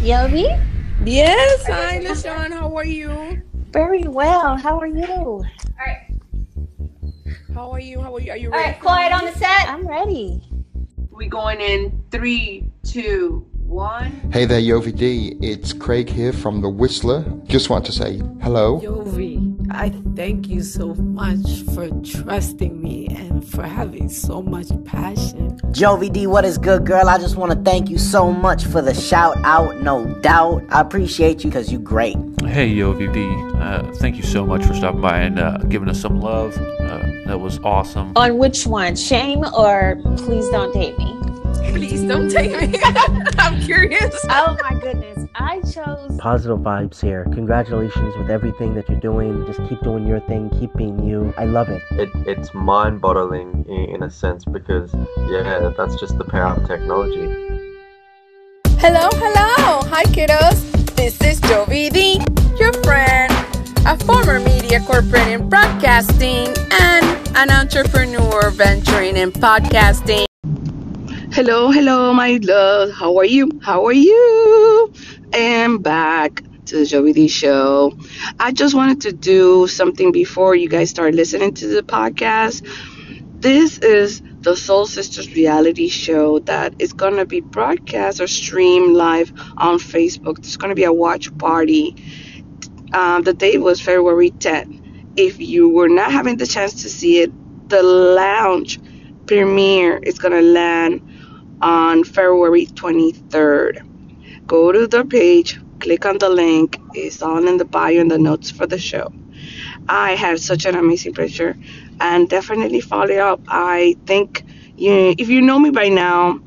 Yovi? Yes. Hi, LaShawn. How are you? Very well. How are you? All right. How are you? How are you? Are you ready? right, quiet on the set. I'm ready. We going in three, two, one. Hey there, Yovi D. It's Craig here from The Whistler. Just want to say hello. Yovi, I thank you so much for trusting me and for having so much passion. Jovi D, what is good, girl? I just want to thank you so much for the shout out, no doubt. I appreciate you because you great. Hey, OVD. Uh, thank you so much for stopping by and uh, giving us some love. Uh, that was awesome. On which one? Shame or please don't date me? Please don't take me. I'm curious. Oh my goodness. I chose Positive vibes here. Congratulations with everything that you're doing. Just keep doing your thing. Keep being you. I love it. it, it's mind-boggling in, in a sense because yeah that's just the power of technology Hello, hello. Hi, kiddos. This is Jovi D, your friend, a former media corporate in broadcasting, and an entrepreneur venturing in podcasting. Hello, hello, my love. How are you? How are you? And back to the Jovi D show. I just wanted to do something before you guys start listening to the podcast. This is the Soul Sisters reality show that is going to be broadcast or streamed live on Facebook. There's going to be a watch party. Um, the date was February 10th. If you were not having the chance to see it, the lounge premiere is going to land on February 23rd. Go to the page, click on the link. It's all in the bio and the notes for the show. I had such an amazing pleasure and definitely follow up. I think you, if you know me by now,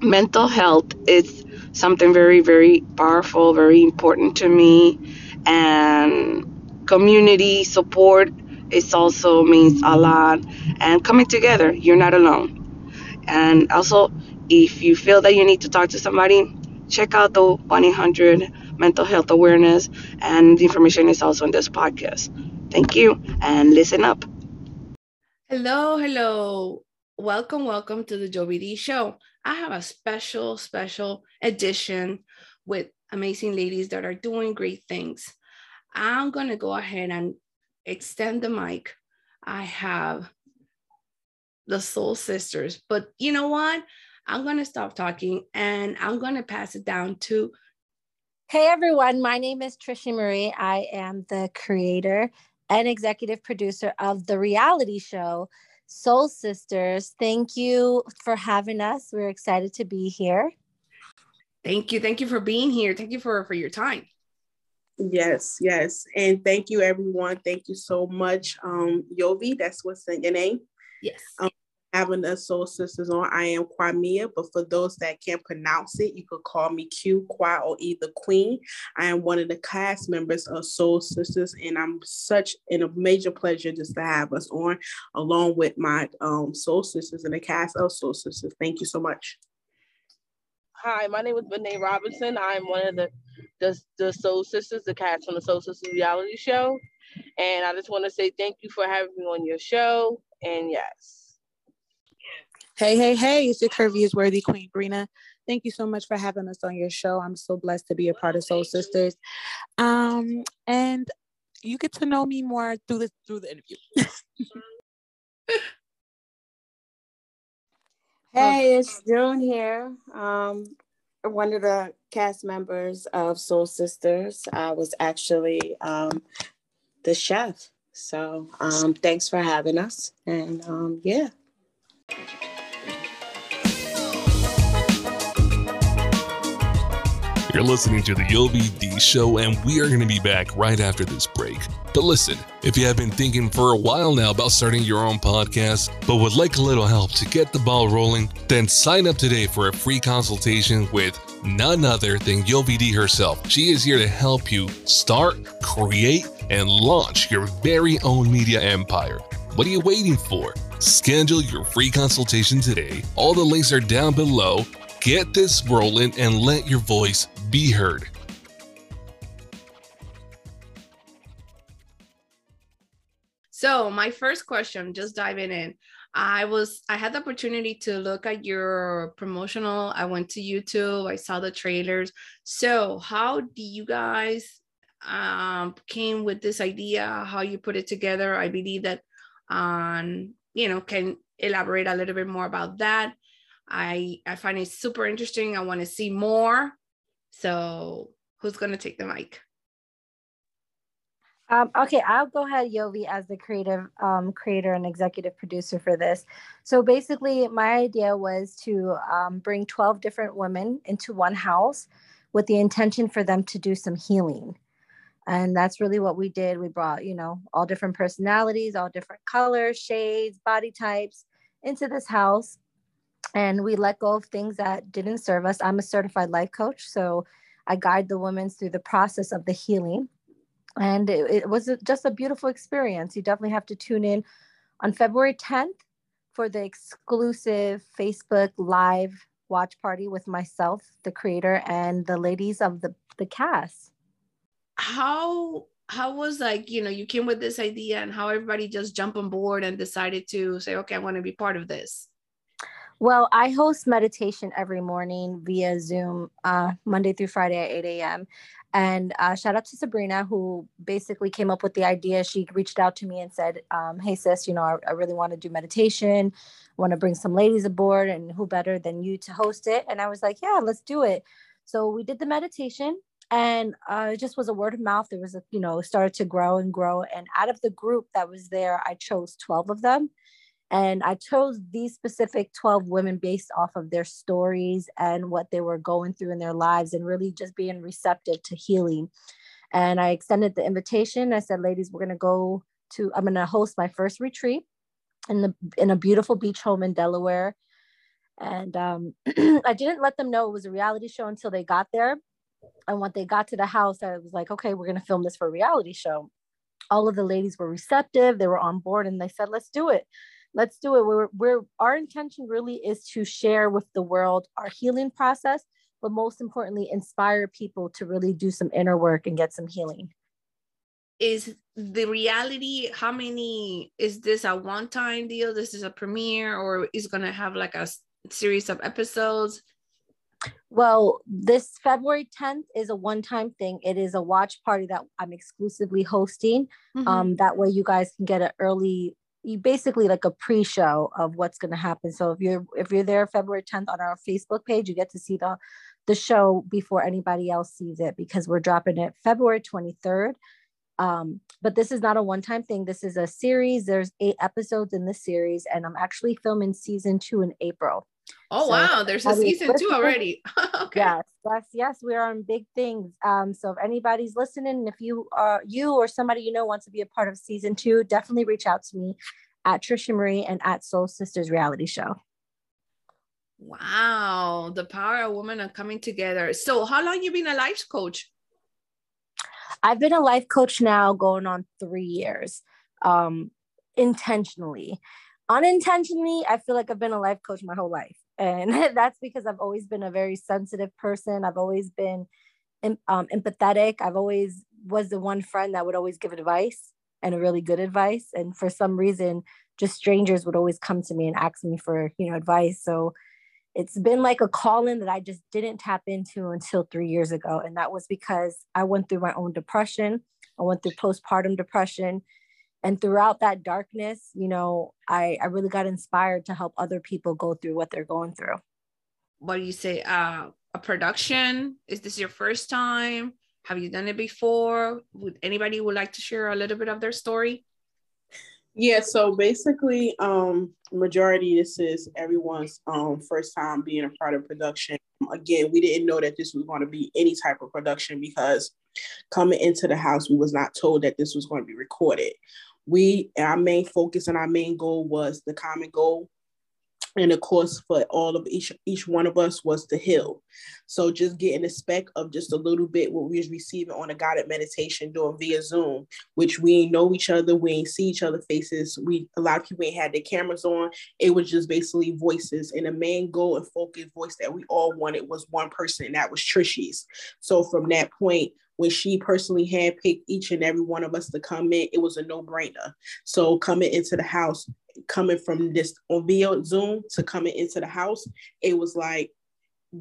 mental health is something very, very powerful, very important to me, and community support is also means a lot. And coming together, you're not alone. And also, if you feel that you need to talk to somebody, check out the 1 800 mental health awareness, and the information is also in this podcast. Thank you, and listen up. Hello, hello. Welcome, welcome to the Jovi D Show. I have a special, special edition with amazing ladies that are doing great things. I'm going to go ahead and extend the mic. I have the Soul Sisters, but you know what? I'm going to stop talking and I'm going to pass it down to Hey everyone, my name is Trisha Marie. I am the creator and executive producer of the reality show Soul Sisters. Thank you for having us. We're excited to be here. Thank you. Thank you for being here. Thank you for for your time. Yes, yes. And thank you, everyone. Thank you so much. Um, Yovi, that's what's in your name. Yes. Um, having us Soul Sisters on. I am Kwamia, but for those that can't pronounce it, you could call me Q, Kwa, or either Queen. I am one of the cast members of Soul Sisters, and I'm such in a major pleasure just to have us on, along with my um, Soul Sisters and the cast of Soul Sisters. Thank you so much. Hi, my name is Benet Robinson. I'm one of the, the the Soul Sisters, the cast from the Soul Sisters reality show. And I just want to say thank you for having me on your show. And yes. Hey, hey, hey, it's your curviest worthy Queen Brina. Thank you so much for having us on your show. I'm so blessed to be a part of Soul Sisters. Um, and you get to know me more through the through the interview. Hey, it's June here. Um, one of the cast members of Soul Sisters. I was actually um, the chef. So um, thanks for having us. And um, yeah. You're listening to the Yovi D Show, and we are going to be back right after this break. But listen, if you have been thinking for a while now about starting your own podcast, but would like a little help to get the ball rolling, then sign up today for a free consultation with none other than Yovi D herself. She is here to help you start, create, and launch your very own media empire. What are you waiting for? Schedule your free consultation today. All the links are down below. Get this rolling and let your voice be heard. So, my first question, just diving in. I was I had the opportunity to look at your promotional. I went to YouTube. I saw the trailers. So, how do you guys um, came with this idea? How you put it together? I believe that um, you know can elaborate a little bit more about that. I I find it super interesting. I want to see more. So, who's going to take the mic? Um, okay, I'll go ahead, Yovi, as the creative um, creator and executive producer for this. So basically, my idea was to um, bring 12 different women into one house with the intention for them to do some healing. And that's really what we did. We brought, you know, all different personalities, all different colors, shades, body types into this house. And we let go of things that didn't serve us. I'm a certified life coach. So I guide the women through the process of the healing and it, it was just a beautiful experience. You definitely have to tune in on February 10th for the exclusive Facebook live watch party with myself, the creator, and the ladies of the, the cast. How how was like, you know, you came with this idea and how everybody just jumped on board and decided to say, okay, I want to be part of this? Well, I host meditation every morning via Zoom, uh, Monday through Friday at 8 a.m. And uh, shout out to Sabreena, who basically came up with the idea. She reached out to me and said, um, Hey, sis, you know, I, I really want to do meditation, want to bring some ladies aboard, and who better than you to host it? And I was like, Yeah, let's do it. So we did the meditation and uh, it just was a word of mouth. It was, a, you know, started to grow and grow. And out of the group that was there, I chose 12 of them. And I chose these specific 12 women based off of their stories and what they were going through in their lives and really just being receptive to healing. And I extended the invitation. I said, ladies, we're going to go to, I'm going to host my first retreat in the in a beautiful beach home in Delaware. And um, I didn't let them know it was a reality show until they got there. And when they got to the house, I was like, okay, we're going to film this for a reality show. All of the ladies were receptive. They were on board and they said, let's do it let's do it. We're, we're our intention really is to share with the world our healing process but most importantly inspire people to really do some inner work and get some healing. Is the reality how many is this a one time deal? This is a premiere or is going to have like a series of episodes? Well this february 10th is a one time thing. It is a watch party that i'm exclusively hosting. Mm-hmm. um, that way you guys can get an early you basically like a pre-show of what's going to happen. So if you're if you're there February 10th on our Facebook page, you get to see the the show before anybody else sees it because we're dropping it February 23rd. Um, but this is not a one-time thing. This is a series. There's eight episodes in the series, and I'm actually filming season two in April. Oh so wow, there's a season two already. okay. Yes, yes, yes. We are on big things. Um, so if anybody's listening, if you are you or somebody you know wants to be a part of season two, definitely reach out to me at Trishy Marie and at Soul Sisters Reality Show. Wow, the power of women are coming together. So how long you been a life coach? I've been a life coach now going on three years. Um, intentionally unintentionally, I feel like I've been a life coach my whole life. And that's because I've always been a very sensitive person. I've always been um, empathetic. I've always was the one friend that would always give advice and a really good advice. And for some reason, just strangers would always come to me and ask me for, you know, advice. So it's been like a calling that I just didn't tap into until three years ago. And that was because I went through my own depression. I went through postpartum depression and throughout that darkness you know i i really got inspired to help other people go through what they're going through. What do you say uh a production? Is this your first time? Have you done it before? Would anybody would like to share a little bit of their story? Yeah so basically um majority this is everyone's um first time being a part of production. Again we didn't know that this was going to be any type of production because coming into the house we was not told that this was going to be recorded. We our main focus and our main goal was the common goal. And of course for all of each each one of us was to heal. So just getting a speck of just a little bit what we was receiving on a guided meditation doing via zoom which we know each other we ain't see each other faces. We a lot of people ain't had their cameras on. It was just basically voices. And the main goal and focus voice that we all wanted was one person and that was trishy's. So from that point when she personally handpicked each and every one of us to come in, it was a no brainer. So coming into the house, coming from this on via Zoom to coming into the house, it was like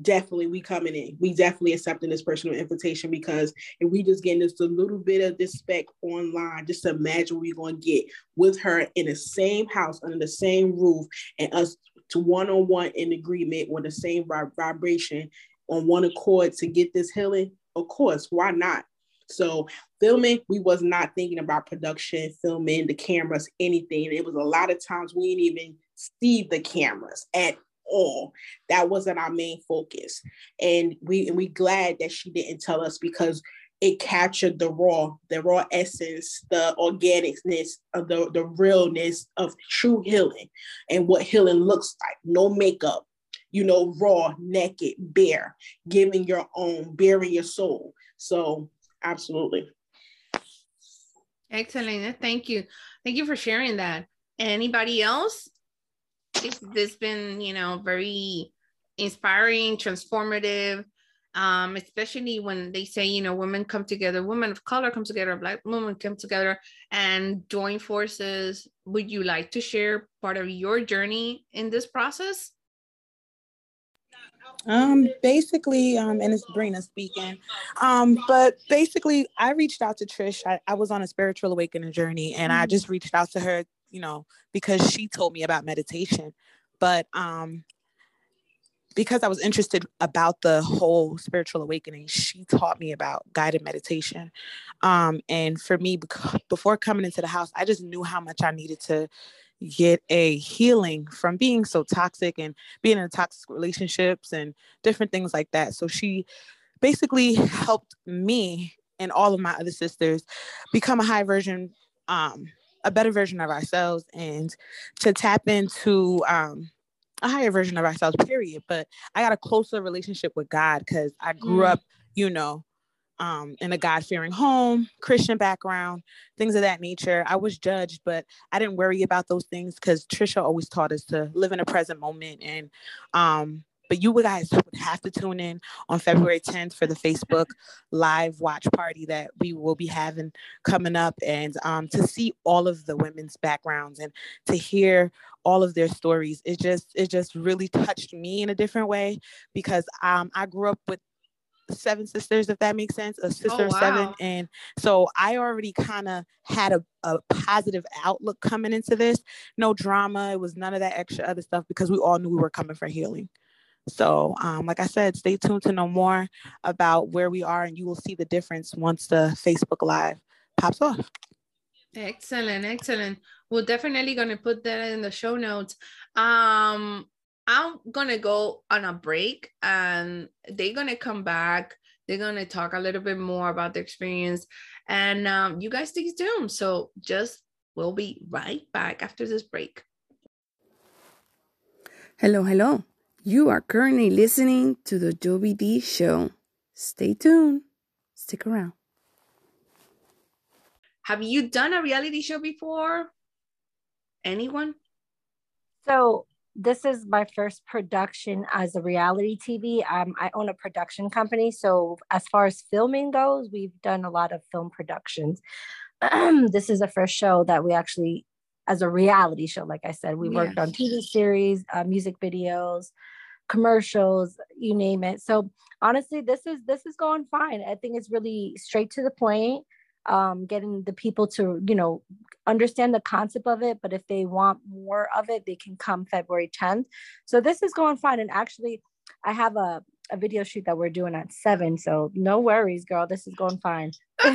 definitely we coming in. We definitely accepting this personal invitation because if we just getting just a little bit of this spec online, just imagine we're gonna get with her in the same house under the same roof and us to one on one in agreement with the same vibration on one accord to get this healing. Of course, why not? So filming, we was not thinking about production, filming, the cameras, anything. It was a lot of times we didn't even see the cameras at all. That wasn't our main focus. And we and we glad that she didn't tell us because it captured the raw, the raw essence, the organicness of the, the realness of true healing and what healing looks like. No makeup, you know, raw, naked, bare, giving your own, bearing your soul. So absolutely. Excellent. Thank you. Thank you for sharing that. Anybody else? This has been, you know, very inspiring, transformative, um, especially when they say, you know, women come together, women of color come together, black women come together and join forces. Would you like to share part of your journey in this process? Um, basically, um, and it's Brina speaking. Um, but basically, I reached out to Trish. I, I was on a spiritual awakening journey, and mm-hmm. I just reached out to her, you know, because she told me about meditation. But um, because I was interested about the whole spiritual awakening, she taught me about guided meditation. Um, and for me, before coming into the house, I just knew how much I needed to get a healing from being so toxic and being in toxic relationships and different things like that. So she basically helped me and all of my other sisters become a high version, um, a better version of ourselves and to tap into um, a higher version of ourselves, period. But I got a closer relationship with God because I grew mm. up, you know, um, in a God fearing home, Christian background, things of that nature. I was judged, but I didn't worry about those things because Trisha always taught us to live in a present moment. And, um, but you guys would have to tune in on February 10th for the Facebook live watch party that we will be having coming up and um, to see all of the women's backgrounds and to hear all of their stories. It just, it just really touched me in a different way because um, I grew up with seven sisters, if that makes sense, a sister oh, wow. seven. And so I already kind of had a, a positive outlook coming into this. No drama. It was none of that extra other stuff because we all knew we were coming for healing. So, um, like I said, stay tuned to know more about where we are, and you will see the difference once the Facebook Live pops off. Excellent, excellent. We're definitely going to put that in the show notes. Um, I'm gonna go on a break and they're gonna come back. They're gonna talk a little bit more about the experience. And um, you guys stay tuned. So just we'll be right back after this break. Hello, hello. You are currently listening to the Jovi D Show. Stay tuned. Stick around. Have you done a reality show before? Anyone? So this is my first production as a reality TV. Um, I own a production company. So, as far as filming goes, we've done a lot of film productions. this is the first show that we actually, as a reality show, like I said, we worked on TV series, uh, music videos, commercials, you name it. So, honestly, this is this is going fine. I think it's really straight to the point um, getting the people to you know understand the concept of it but if they want more of it they can come february 10th so this is going fine and actually i have a, a video shoot that we're doing at seven so no worries girl this is going fine.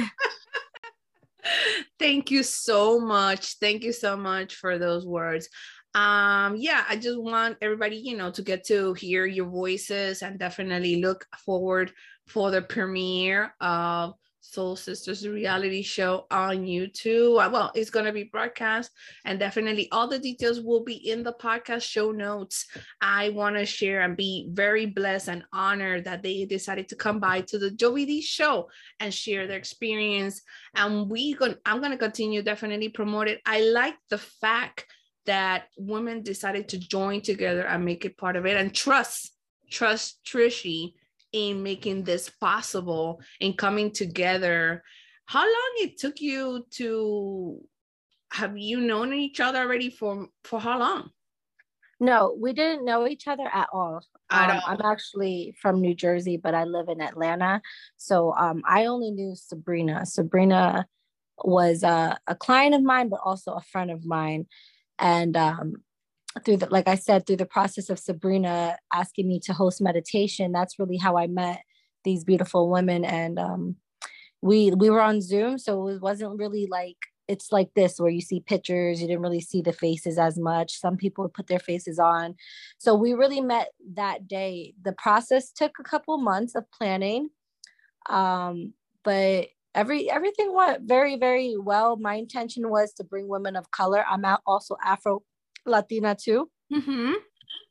Thank you so much. Thank you so much for those words. Um yeah i just want everybody you know to get to hear your voices and definitely look forward for the premiere of Soul Sisters reality show on YouTube. Uh, well, it's going to be broadcast, and definitely all the details will be in the podcast show notes. I want to share and be very blessed and honored that they decided to come by to the Joey D show and share their experience. And we going I'm going to continue definitely promote it. I like the fact that women decided to join together and make it part of it and trust trust Trishy in making this possible in coming together how long it took you to have you known each other already for for how long? No, we didn't know each other at all. Um. I'm actually from New Jersey, but I live in Atlanta. So um, I only knew Sabreena. Sabreena was uh, a client of mine, but also a friend of mine. And um, through the, like I said, through the process of Sabreena asking me to host meditation, that's really how I met these beautiful women. And um, we we were on Zoom, so it wasn't really like it's like this where you see pictures, you didn't really see the faces as much. Some people put their faces on. So we really met that day. The process took a couple months of planning. Um, but every everything went very, very well. My intention was to bring women of color. I'm also Afro Latina too. Mm-hmm.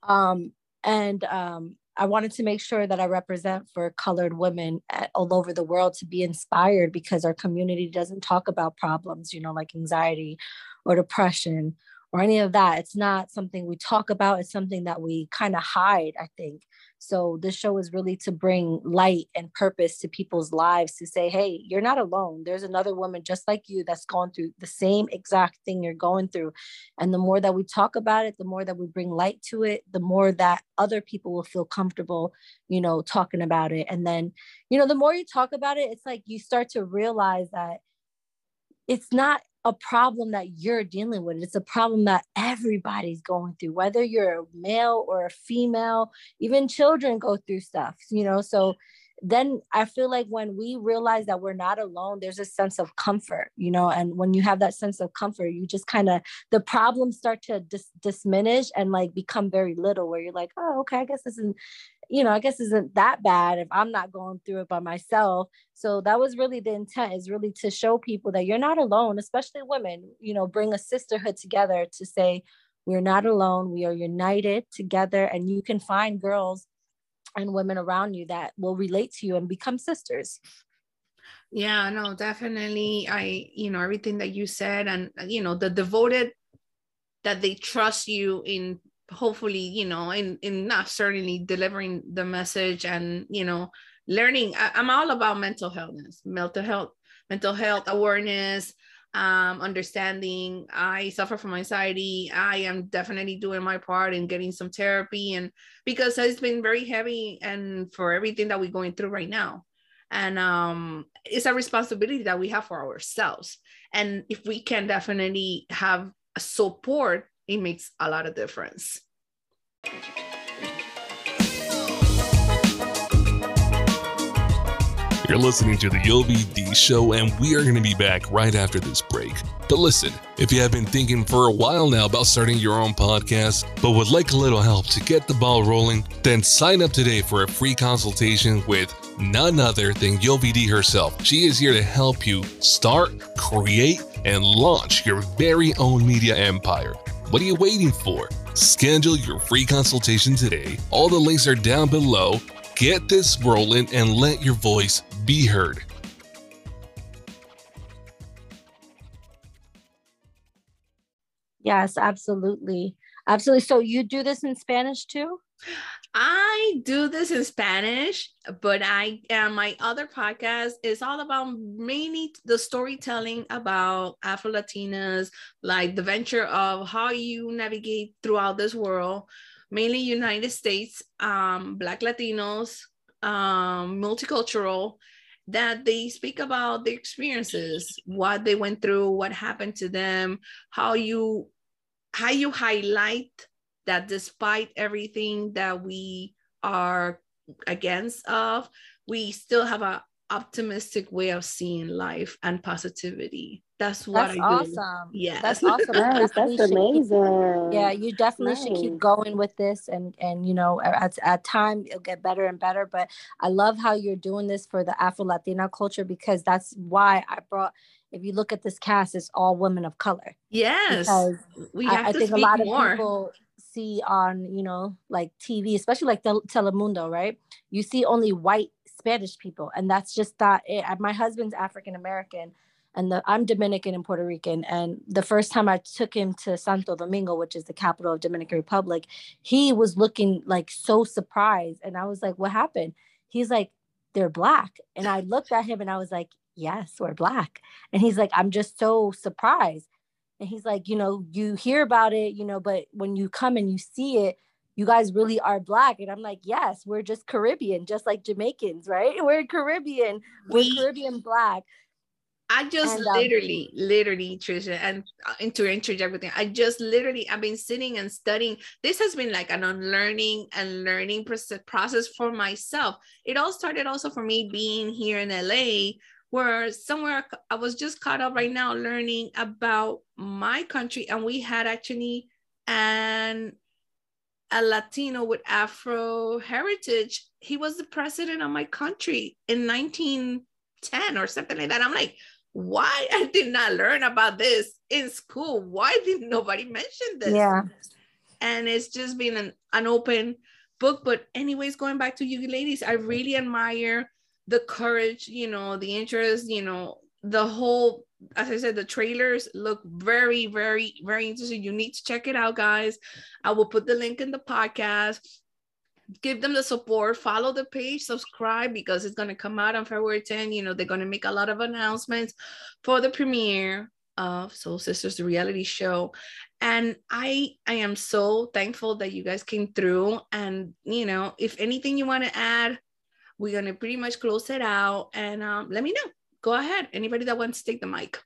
Um, and um, I wanted to make sure that I represent for colored women at, all over the world to be inspired because our community doesn't talk about problems, you know, like anxiety or depression or any of that. It's not something we talk about, it's something that we kind of hide, I think. So this show is really to bring light and purpose to people's lives to say, hey, you're not alone. There's another woman just like you that's going through the same exact thing you're going through. And the more that we talk about it, the more that we bring light to it, the more that other people will feel comfortable, you know, talking about it. And then, you know, the more you talk about it, it's like you start to realize that it's not a problem that you're dealing with. It's a problem that everybody's going through, whether you're a male or a female, even children go through stuff, you know. So then I feel like when we realize that we're not alone, there's a sense of comfort, you know. And when you have that sense of comfort, you just kind of the problems start to dis- diminish and like become very little, where you're like, oh, okay, I guess this isn't, you know, I guess isn't that bad if I'm not going through it by myself. So that was really the intent is really to show people that you're not alone, especially women, you know, bring a sisterhood together to say, we're not alone, we are united together, and you can find girls and women around you that will relate to you and become sisters. Yeah, no, definitely. I, you know, everything that you said, and you know, the devoted that they trust you in hopefully, you know, in in not certainly delivering the message and you know, learning. I, I'm all about mental healthness, mental health, mental health awareness, um, understanding. I suffer from anxiety. I am definitely doing my part in getting some therapy, and because it's been very heavy, and for everything that we're going through right now and um, it's a responsibility that we have for ourselves and if we can definitely have support it makes a lot of difference You're listening to the Yovi D show, and we are going to be back right after this break. But listen, if you have been thinking for a while now about starting your own podcast, but would like a little help to get the ball rolling, then sign up today for a free consultation with none other than Yovi D herself. She is here to help you start, create, and launch your very own media empire. What are you waiting for? Schedule your free consultation today. All the links are down below. Get this rolling and let your voice be heard. Yes, absolutely. Absolutely. So you do this in Spanish too? I do this in Spanish, but I my other podcast is all about mainly the storytelling about Afro Latinas, like the venture of how you navigate throughout this world, mainly United States, um, Black Latinos, um, multicultural, that they speak about their experiences, what they went through, what happened to them, how you how you highlight that despite everything that we are against of we still have a optimistic way of seeing life and positivity that's what That's i do awesome. yes That's awesome. Nice, that's definitely should keep- amazing. yeah, you definitely should keep going with this and and you know at at time it'll get better and better. But I love how you're doing this for the Afro Latina culture because that's why I brought if you look at this cast, it's all women of color. yes Because we I, have I to think a speak lot of more people see on you know like TV, especially like Tel- Telemundo, right? You see only white Spanish people, and that's just not it. My husband's African American, and the, I'm Dominican and Puerto Rican. And the first time I took him to Santo Domingo, which is the capital of Dominican Republic, he was looking like so surprised, and I was like, "What happened?" He's like, "They're black," and I looked at him and I was like, "Yes, we're black," and he's like, "I'm just so surprised." And he's like, you know, you hear about it, you know, but when you come and you see it, you guys really are black. And I'm like, yes, we're just Caribbean, just like Jamaicans, right? We're Caribbean, we're We- Caribbean black. I just And, um, literally, literally, Trisha, and uh, and to interject everything, I just literally, I've been sitting and studying. This has been like an unlearning and learning proce- process for myself. It all started also for me being here in LA, where somewhere I was just caught up right now learning about my country, and we had actually an a Latino with Afro heritage. He was the president of my country in 1910 or something like that. I'm like, why I did not learn about this in school? Why did nobody mention this? Yeah. And it's just been an, an open book. But, anyways, going back to you ladies, I really admire the courage, you know, the interest, you know, the whole, as I said, the trailers look very, very, very interesting. You need to check it out, guys. I will put the link in the podcast. Give them the support. Follow the page. Subscribe because it's going to come out on february 10 you know they're going to make a lot of announcements for the premiere of soul sisters the reality show. And i i am so thankful that you guys came through. And you know if anything you want to add we're going to pretty much close it out and um, let me know go ahead anybody that wants to take the mic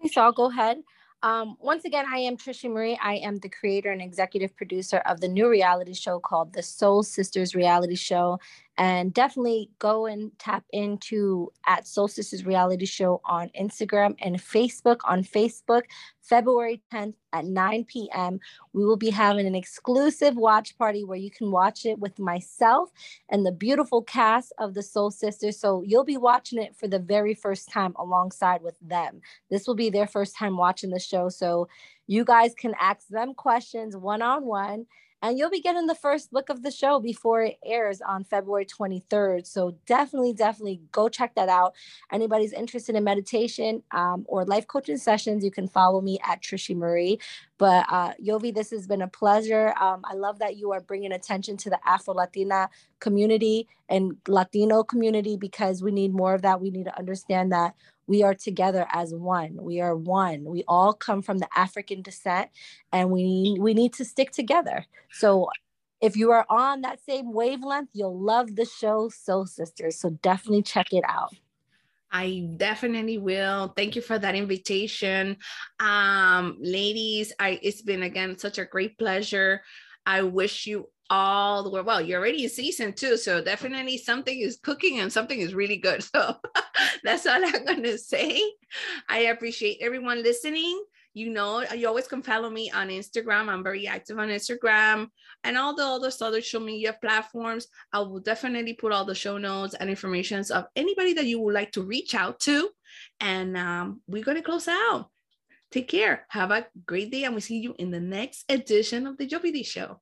Okay, so I'll go ahead. Um, once again, I am Trisha Marie. I am the creator and executive producer of the new reality show called the Soul Sisters Reality Show. And definitely go and tap into at Soul Sisters Reality Show on Instagram and Facebook. On Facebook, February 10th at 9 p.m., we will be having an exclusive watch party where you can watch it with myself and the beautiful cast of the Soul Sisters. So you'll be watching it for the very first time alongside with them. This will be their first time watching the show. So you guys can ask them questions one on one. And you'll be getting the first look of the show before it airs on February 23rd. So definitely, definitely go check that out. Anybody's interested in meditation um, or life coaching sessions, you can follow me at Trishy Marie. But uh, Yovi, this has been a pleasure. Um, I love that you are bringing attention to the Afro Latina community and Latino community because we need more of that. We need to understand that we are together as one. We are one. We all come from the African descent, and we we need to stick together. So, if you are on that same wavelength, you'll love the show Soul Sisters. So definitely check it out. I definitely will. Thank you for that invitation. Um, ladies, I it's been again such a great pleasure. I wish you all the way. Well, you're already in season two, so definitely something is cooking and something is really good. So that's all I'm gonna say. I appreciate everyone listening. You know, you always can follow me on Instagram. I'm very active on Instagram and all the other social media platforms. I will definitely put all the show notes and informations of anybody that you would like to reach out to. And um, we're to close out. Take care. Have a great day. And we see you in the next edition of the Jovi D Show.